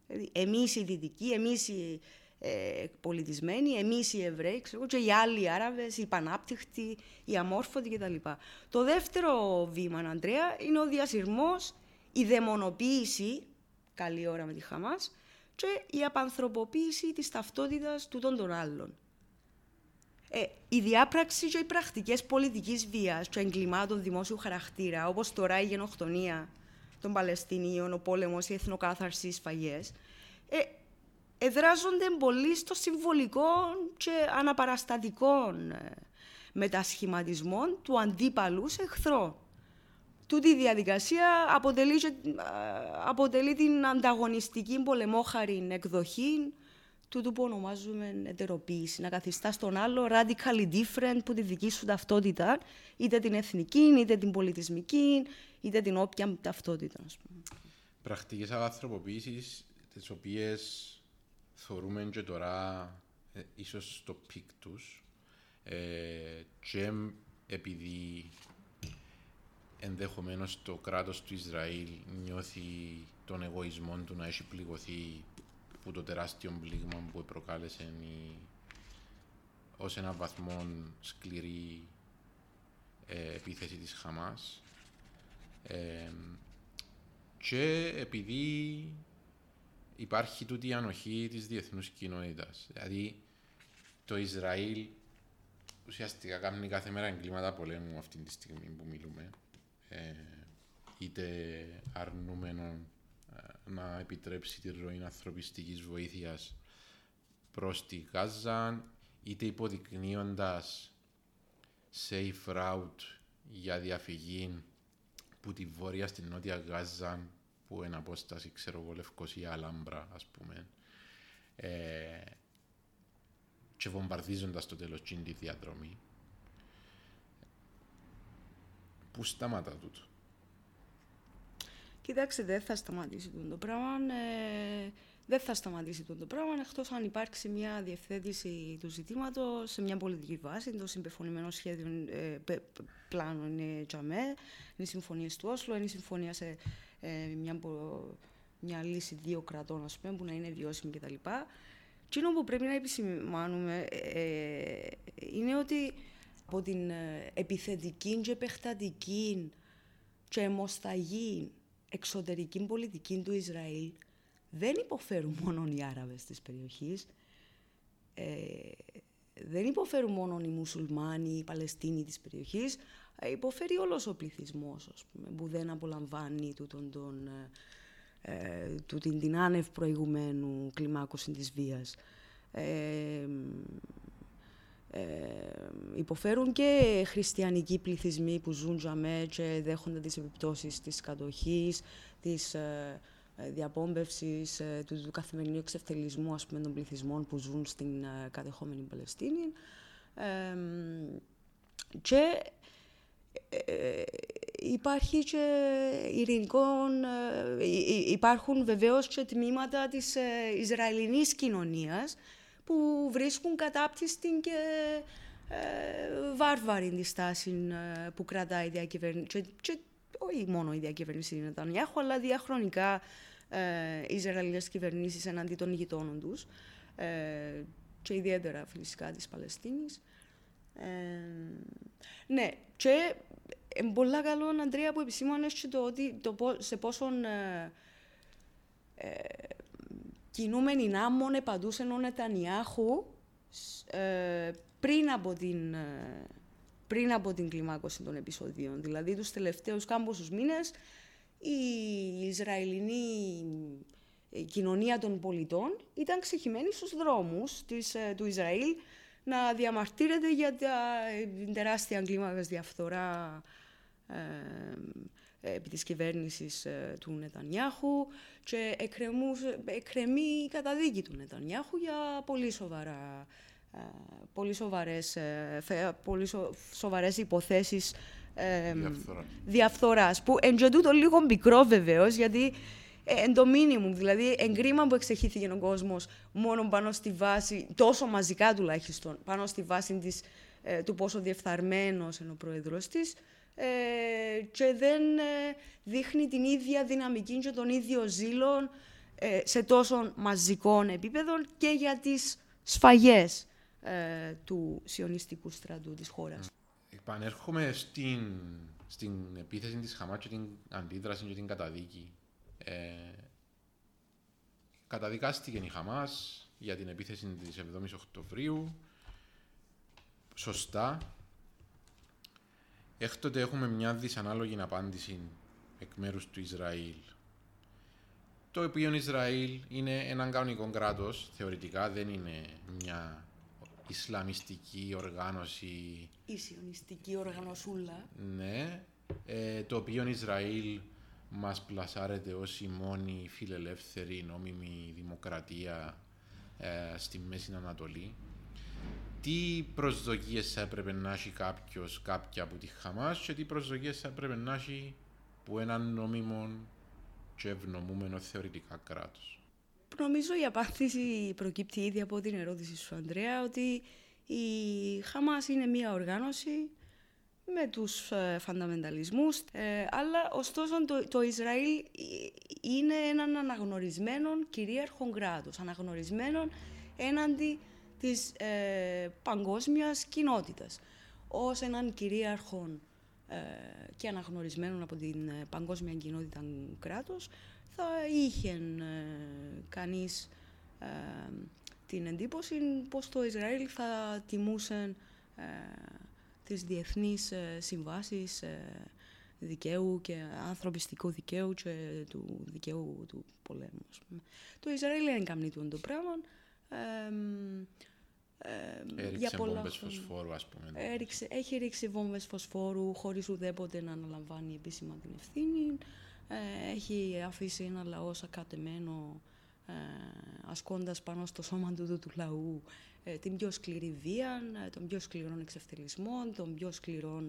Δηλαδή, εμείς οι δυτικοί, εμείς οι ε, πολιτισμένοι, εμείς οι Εβραίοι, ξέρω, και οι άλλοι Άραβες, οι πανάπτυχτοι, οι αμόρφωτοι κτλ. Το δεύτερο βήμα, Αντρέα, είναι ο διασυρμός, η δαιμονοποίηση καλή ώρα με τη Χαμάς και η απανθρωποποίηση της ταυτότητας του των άλλων. Ε, η διάπραξη και οι πρακτικές πολιτικής βίας και εγκλημάτων δημόσιου χαρακτήρα, όπως τώρα η γενοκτονία των Παλαιστινίων, ο πόλεμος, η εθνοκάθαρση, οι σφαγές, ε, εδράζονται πολύ στο συμβολικό και αναπαραστατικό ε, μετασχηματισμό του αντίπαλους σε εχθρό τούτη η διαδικασία αποτελεί, αποτελεί την ανταγωνιστική πολεμόχαρη εκδοχή του που ονομάζουμε ετεροποίηση. Να καθιστά τον άλλο radically different που τη δική σου ταυτότητα, είτε την εθνική, είτε την πολιτισμική, είτε την όποια ταυτότητα. Πρακτικές ανθρωποποίησεις, τις οποίες θεωρούμε και τώρα ε, ίσως στο peak τους, ε, και επειδή ενδεχομένως το κράτος του Ισραήλ νιώθει τον εγωισμό του να έχει πληγωθεί που το τεράστιο πλήγμα που προκάλεσε η, ως ένα βαθμό σκληρή ε, επίθεση της Χαμάς ε, και επειδή υπάρχει τούτη η ανοχή της διεθνούς κοινότητας. Δηλαδή το Ισραήλ ουσιαστικά κάνει κάθε μέρα εγκλήματα πολέμου αυτή τη στιγμή που μιλούμε ε, είτε αρνούμενο ε, να επιτρέψει τη ροή ανθρωπιστικής βοήθειας προς τη Γάζα, είτε υποδεικνύοντας safe route για διαφυγή που τη βόρεια στην νότια Γάζα που είναι απόσταση, ξέρω εγώ, Λευκοσία, Αλάμπρα, ας πούμε, ε, και βομβαρδίζοντας το τέλος τη διαδρομή. Πού σταματά τούτο. Κοιτάξτε, δεν θα σταματήσει το πράγμα. Ε, δεν θα σταματήσει το πράγμα εκτός αν υπάρξει μια διευθέτηση του ζητήματος σε μια πολιτική βάση. Το συμπεφωνημένο σχέδιο ε, πλάνο είναι τζαμέ, είναι οι συμφωνίες του Όσλο, είναι η συμφωνία σε ε, μια μια λύση δύο κρατών, ας πούμε, που να είναι βιώσιμη κτλ. Εκείνο που πρέπει να επισημάνουμε ε, είναι ότι από την ε, επιθετική και επεκτατική και αιμοσταγή εξωτερική πολιτική του Ισραήλ δεν υποφέρουν μόνο οι Άραβες της περιοχής, ε, δεν υποφέρουν μόνο οι μουσουλμάνοι, οι Παλαιστίνοι της περιοχής, ε, υποφέρει όλος ο πληθυσμός, ας πούμε, που δεν απολαμβάνει τούτον τον, ε, ε την, την άνευ προηγουμένου κλιμάκωση της βίας. Ε, ε, υποφέρουν και χριστιανικοί πληθυσμοί που ζουν τζαμέ και δέχονται τις επιπτώσεις της κατοχής, της ε, διαπόμπευσης, ε, του, του καθημερινού εξευτελισμού ας πούμε, των πληθυσμών που ζουν στην ε, κατεχόμενη Παλαιστίνη. και υπάρχει και ειρηνικών, υπάρχουν βεβαίως και τμήματα της Ισραηλινής κοινωνίας που βρίσκουν κατάπτυστη και ε, βάρβαρη τη στάση ε, που κρατάει η διακυβέρνηση. Και, και όχι μόνο η διακυβέρνηση είναι Νετανιάχου, αλλά διαχρονικά ε, οι Ισραηλινές κυβερνήσεις εναντί των γειτόνων τους ε, και ιδιαίτερα φυσικά της Παλαιστίνης. Ε, ναι, και ε, πολύ καλό, Αντρέα, που επισήμανες και το ότι το, σε πόσον ε, ε, κινούμενοι άμμον επαντούσε ο Νετανιάχου ε, πριν, από την, ε, πριν από την κλιμάκωση των επεισοδίων. Δηλαδή, τους τελευταίους κάμποσους μήνες, η Ισραηλινή κοινωνία των πολιτών ήταν ξεχυμένη στους δρόμους της, ε, του Ισραήλ να διαμαρτύρεται για την τεράστια κλίμακας διαφθορά επί της κυβέρνησης ε, του Νετανιάχου και εκκρεμεί η καταδίκη του Νετανιάχου για πολύ σοβαρά ε, πολύ σοβαρές, ε, πολύ σοβαρές υποθέσεις διαφθοράς. διαφθοράς που εν το λίγο μικρό βεβαίως, γιατί εν το μήνυμου, δηλαδή εγκρίμα που εξεχήθηκε ο κόσμος μόνο πάνω στη βάση, τόσο μαζικά τουλάχιστον, πάνω στη βάση της, του πόσο διεφθαρμένος είναι ο πρόεδρος της, ε, και δεν ε, δείχνει την ίδια δυναμική και τον ίδιο ζήλο ε, σε τόσο μαζικών επίπεδων και για τις σφαγές του σιωνιστικού στρατού της χώρας. Επανέρχομαι στην, στην επίθεση της Χαμάς και την αντίδραση και την καταδίκη. Ε, καταδικάστηκε η Χαμάς για την επίθεση της 7ης Οκτωβρίου. Σωστά, Έκτοτε έχουμε μια δυσανάλογη απάντηση εκ μέρους του Ισραήλ. Το οποίο Ισραήλ είναι έναν κανονικό κράτος, θεωρητικά δεν είναι μια Ισλαμιστική οργάνωση. Η σιωνιστική οργανωσούλα. Ναι, ε, το οποίο Ισραήλ μας πλασάρεται ως η μόνη φιλελεύθερη νόμιμη δημοκρατία ε, στη Μέση Ανατολή τι προσδοκίες θα έπρεπε να έχει κάποιος, κάποια από τη Χαμάς και τι προσδοκίες θα έπρεπε να έχει που έναν νόμιμο και ευνομούμενο θεωρητικά κράτος. Νομίζω η απάντηση προκύπτει ήδη από την ερώτηση σου, Ανδρέα, ότι η Χαμάς είναι μια οργάνωση με τους ε, φανταμενταλισμούς, ε, αλλά ωστόσο το, το Ισραήλ είναι έναν αναγνωρισμένο κυρίαρχο κράτος, αναγνωρισμένο έναντι της ε, παγκόσμιας κοινότητας ως έναν κυρίαρχο ε, και αναγνωρισμένο από την ε, παγκόσμια κοινότητα κράτος θα είχε ε, κανείς ε, την εντύπωση πως το Ισραήλ θα τιμούσε τις διεθνείς συμβάσεις δικαίου και ανθρωπιστικού δικαίου και του δικαίου του πολέμου. Το Ισραήλ δεν κάνει το πράγμα. Ε, έριξε βόμβες φωσφόρου, ας πούμε. Έριξε, έχει ρίξει βόμβες φωσφόρου χωρίς ουδέποτε να αναλαμβάνει επίσημα την ευθύνη. Ε, έχει αφήσει ένα λαός σακατεμένο ε, ασκώντας πάνω στο σώμα του, του λαού ε, την πιο σκληρή βία, ε, τον πιο σκληρό εξευτελισμό, τον πιο σκληρό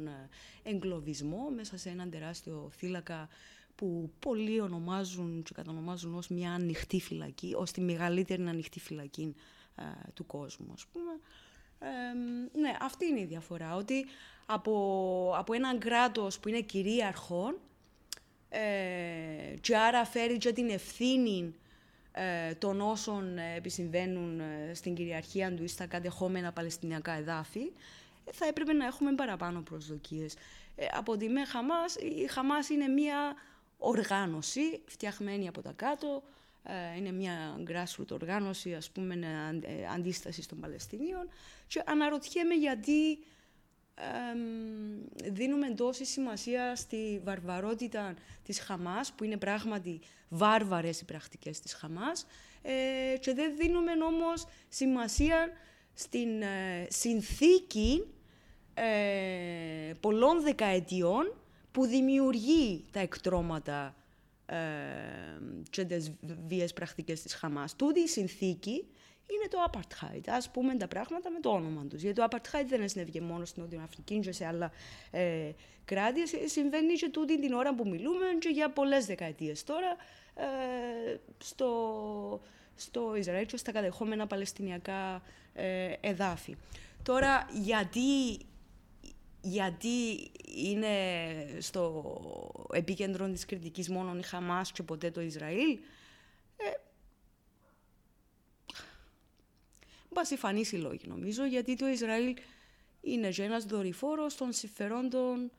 εγκλωβισμό μέσα σε έναν τεράστιο θύλακα που πολλοί ονομάζουν και κατονομάζουν ως μια ανοιχτή φυλακή, ως τη μεγαλύτερη ανοιχτή φυλακή ε, του κόσμου, ας πούμε. ναι, αυτή είναι η διαφορά, ότι από, από έναν κράτος που είναι κυρίαρχο, ε, και άρα φέρει και την ευθύνη ε, των όσων ε, επισυμβαίνουν ε, στην κυριαρχία του ή στα κατεχόμενα Παλαιστινιακά εδάφη, ε, θα έπρεπε να έχουμε παραπάνω προσδοκίες. από τη ΜΕ Χαμάς, η Χαμάς είναι μια οργάνωση φτιαχμένη από τα κάτω, είναι μια grassroot οργάνωση, ας πούμε, αντίσταση των Παλαιστινίων. Και αναρωτιέμαι γιατί δίνουμε τόση σημασία στη βαρβαρότητα της Χαμάς, που είναι πράγματι βάρβαρες οι πρακτικές της Χαμάς, ε, και δεν δίνουμε όμως σημασία στην ε, συνθήκη ε, πολλών δεκαετιών που δημιουργεί τα εκτρώματα ε, και τις βίες πρακτικές της Χαμάς. Τούτη η συνθήκη είναι το apartheid. Α πούμε τα πράγματα με το όνομα τους. Γιατί το apartheid δεν συνέβη μόνο στην Νότια Αφρική και σε άλλα ε, κράτη. Συμβαίνει και τούτη την ώρα που μιλούμε και για πολλές δεκαετίες τώρα ε, στο, στο Ισραήλ και στα κατεχόμενα Παλαιστινιακά ε, εδάφη. Τώρα, γιατί, γιατί είναι στο επίκεντρο της κριτικής μόνο η Χαμάς και ποτέ το Ισραήλ, ε, Μπας φανείς οι λόγοι νομίζω, γιατί το Ισραήλ είναι και ένας δορυφόρος των συμφερόντων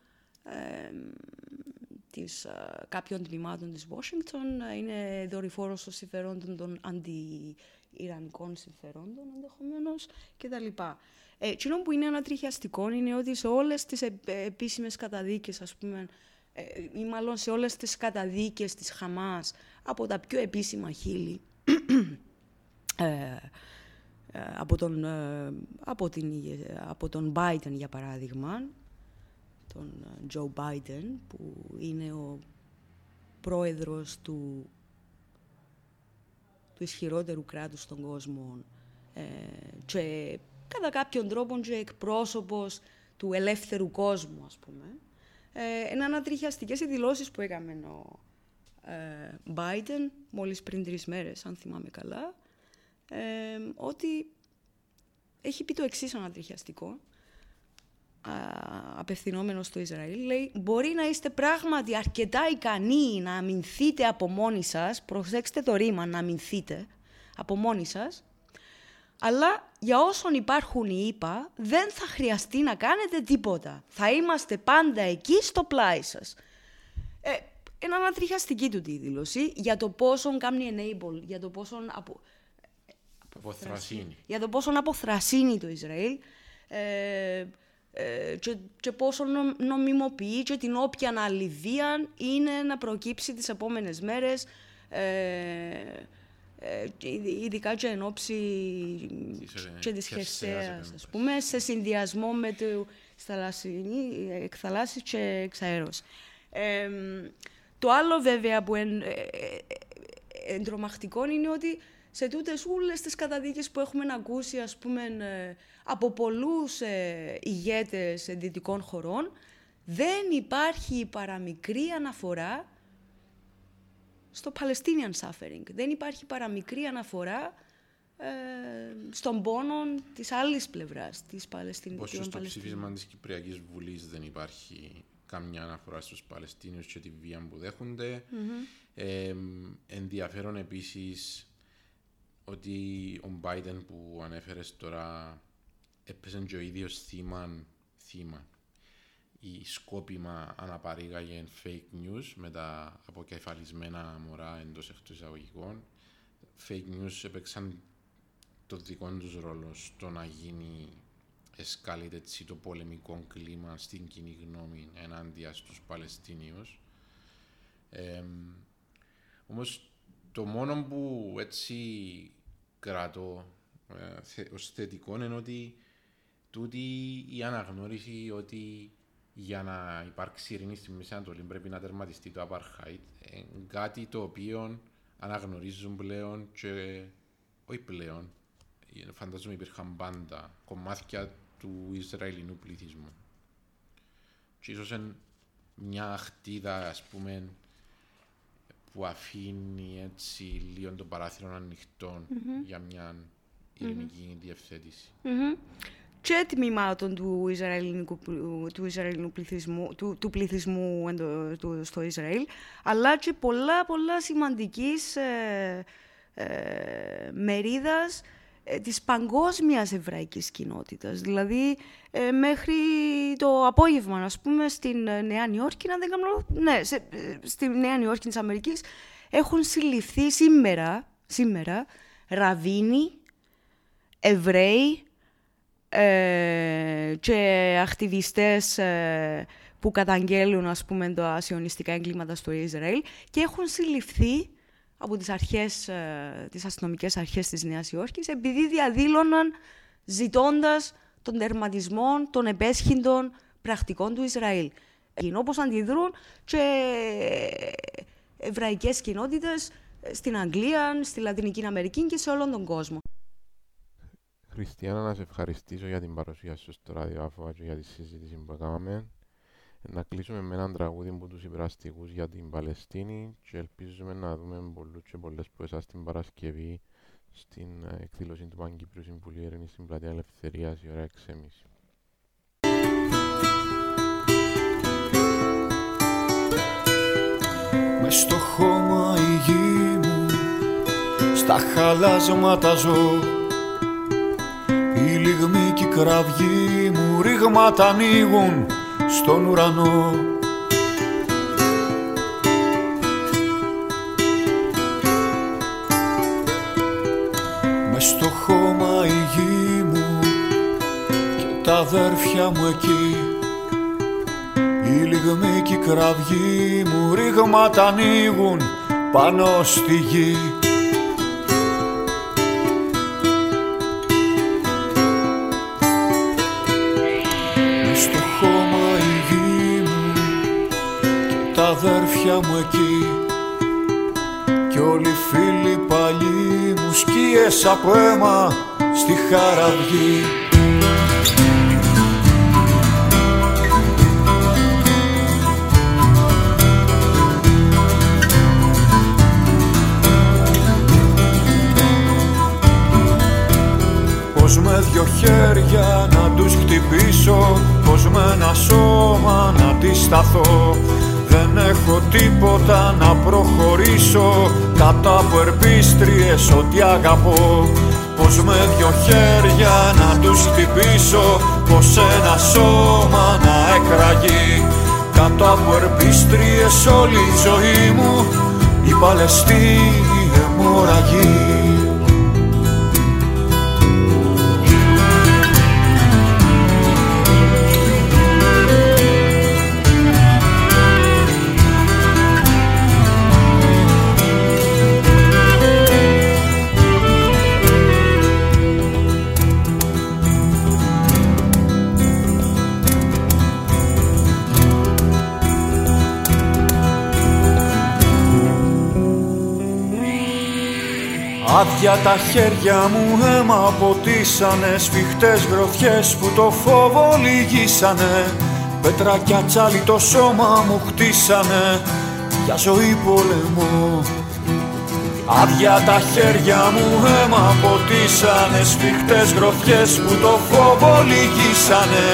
ε, της, κάποιων τμήματων της Washington, είναι δορυφόρος των συμφερόντων των αντι-Ιρανικών συμφερόντων ενδεχομένως κτλ. Ε, εκείνο που είναι ανατριχιαστικό είναι ότι σε όλες τις επίσημες καταδίκες, ας πούμε, ε, ή μάλλον σε όλες τις καταδίκες της Χαμάς από τα πιο επίσημα χείλη, ε, ε, από τον, ε, από, την, από τον Biden, για παράδειγμα, τον ε, Joe Biden, που είναι ο πρόεδρος του, του ισχυρότερου κράτους στον κόσμο και κατά κάποιον τρόπο και εκπρόσωπος του ελεύθερου κόσμου, ας πούμε. Ε, είναι ανατριχιαστικές οι δηλώσεις που έκαμε ο ε, Biden μόλις πριν τρεις μέρες, αν θυμάμαι καλά, ότι έχει πει το εξής ανατριχιαστικό, απευθυνόμενο στο Ισραήλ, λέει μπορεί να είστε πράγματι αρκετά ικανοί να αμυνθείτε από μόνοι σας, προσέξτε το ρήμα, να αμυνθείτε από μόνοι σας, αλλά για όσον υπάρχουν οι ΙΠΑ, δεν θα χρειαστεί να κάνετε τίποτα. Θα είμαστε πάντα εκεί στο πλάι σας. Ε, είναι ανατριχιαστική του τη δήλωση για το πόσο κάνει enable, για το πόσο απο... Αποθρασύνη. Για το πόσο αποθρασύνει το Ισραήλ ε, ε, και, και πόσο νομιμοποιεί και την όποια αναλυδία είναι να προκύψει τις επόμενες μέρες ε, ε, ειδικά και εν ώψη και της χερσαίας, ας πούμε, σε συνδυασμό με το θαλασσινή, εκθαλάσσης και εξαέρος. Ε, το άλλο βέβαια που είναι εντρομακτικό είναι ότι σε τούτες όλες τις καταδίκες που έχουμε ακούσει ας πούμε, ε, από πολλούς ε, ηγέτες δυτικών χωρών, δεν υπάρχει παραμικρή αναφορά στο Palestinian suffering. Δεν υπάρχει παραμικρή αναφορά ε, στον πόνο της άλλης πλευράς της Παλαιστινικής. Πώς στο ψήφισμα της Κυπριακής Βουλής δεν υπάρχει καμιά αναφορά στους Παλαιστίνιους και τη βία που δέχονται. Ε, ενδιαφέρον επίσης ότι ο Biden που ανέφερες τώρα έπαιζε και ο ίδιος θύμα, θύμα ή σκόπιμα αναπαρήγαγε fake news με τα αποκεφαλισμένα μωρά εντός εκτός εισαγωγικών. Fake news έπαιξαν το δικό τους ρόλο στο να γίνει εσκάλεται έτσι το πολεμικό κλίμα στην κοινή γνώμη ενάντια στους Παλαιστίνιους. Ε, όμως το μόνο που έτσι κρατώ ε, ως θετικό είναι ότι τούτη η αναγνώριση ότι για να υπάρξει ειρήνη στη Μέση Ανατολή πρέπει να τερματιστεί το apartheid. Ε, κάτι το οποίο αναγνωρίζουν πλέον και όχι πλέον. Ε, φαντάζομαι υπήρχαν πάντα κομμάτια του Ισραηλινού πληθυσμού. Και ίσως μια χτίδα, ας πούμε, που αφήνει έτσι λίγο το παράθυρο για μια ειρηνική mm-hmm. διευθέτηση. Και τμήματων του Ισραηλινού, του Ισραηλινού πληθυσμού, του, του πληθυσμού του, στο Ισραήλ, αλλά και πολλά πολλά σημαντικής ε, ε, μερίδας ε, της παγκόσμιας εβραϊκής κοινότητας. Δηλαδή, ε, μέχρι το απόγευμα, ας πούμε, στην ε, Νέα Νιόρκη, να δεν κάνω... Ναι, σε, στη Νέα Νιόρκη της Αμερικής έχουν συλληφθεί σήμερα, σήμερα ραβίνοι, Εβραίοι ε, και ακτιβιστές που καταγγέλουν, ας πούμε, τα ασιονιστικά εγκλήματα στο Ισραήλ και έχουν συλληφθεί από τις, αρχές, ε, τις αστυνομικές αρχές της Νέας Υόρκης επειδή διαδήλωναν ζητώντας τον τερματισμό των επέσχυντων πρακτικών του Ισραήλ. Όπως αντιδρούν και εβραϊκές κοινότητες στην Αγγλία, στη Λατινική Αμερική και σε όλον τον κόσμο. Χριστιανά, να σε ευχαριστήσω για την παρουσία σου στο ραδιόφωνο και για τη συζήτηση που έκαναμε να κλείσουμε με έναν τραγούδι που τους υπεραστικούς για την Παλαιστίνη και ελπίζουμε να δούμε πολλούς και πολλές που εσάς την Παρασκευή στην ε, εκδήλωση του Παγκύπριου Συμβουλίου Ερήνης στην Πλατεία Ελευθερίας η ώρα 6.30. Μες στο χώμα η γη μου στα χαλάσματα ζω η λιγμή και η κραυγή μου ρήγματα ανοίγουν στον ουρανό. Μες στο χώμα η γη μου και τα αδέρφια μου εκεί. Η λιγμή και η κραυγή μου ρήγματα ανοίγουν πάνω στη γη αδέρφια μου εκεί. Κι όλοι οι φίλοι παλιοί μου σκίες από αίμα στη χαραυγή Πως με δυο χέρια να τους χτυπήσω Πως με ένα σώμα να αντισταθώ δεν έχω τίποτα να προχωρήσω. Κάτω από ερπίστριες ότι αγαπώ. Πως με δυο χέρια να τους χτυπήσω. Πως ένα σώμα να εκραγεί. Κάτω από ερπίστριες όλη η ζωή μου. Η Παλαιστίνη αιμορραγεί Άδεια τα χέρια μου αίμα ποτίσανε Σφιχτές γροθιές που το φόβο λυγίσανε. Πέτρα τσάλι το σώμα μου χτίσανε Για ζωή πολεμό. Άδεια τα χέρια μου αίμα ποτίσανε Σφιχτές γροθιές που το φόβο λυγίσανε.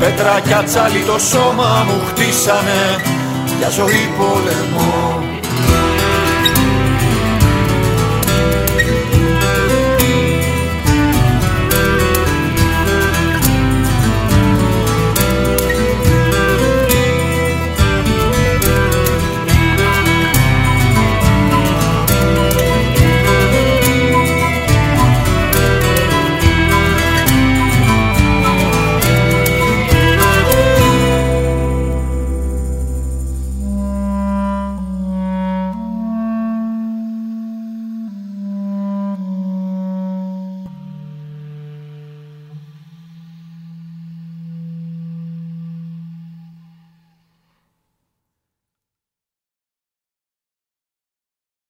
Πέτρα τσάλι το σώμα μου χτίσανε Για ζωή πολεμό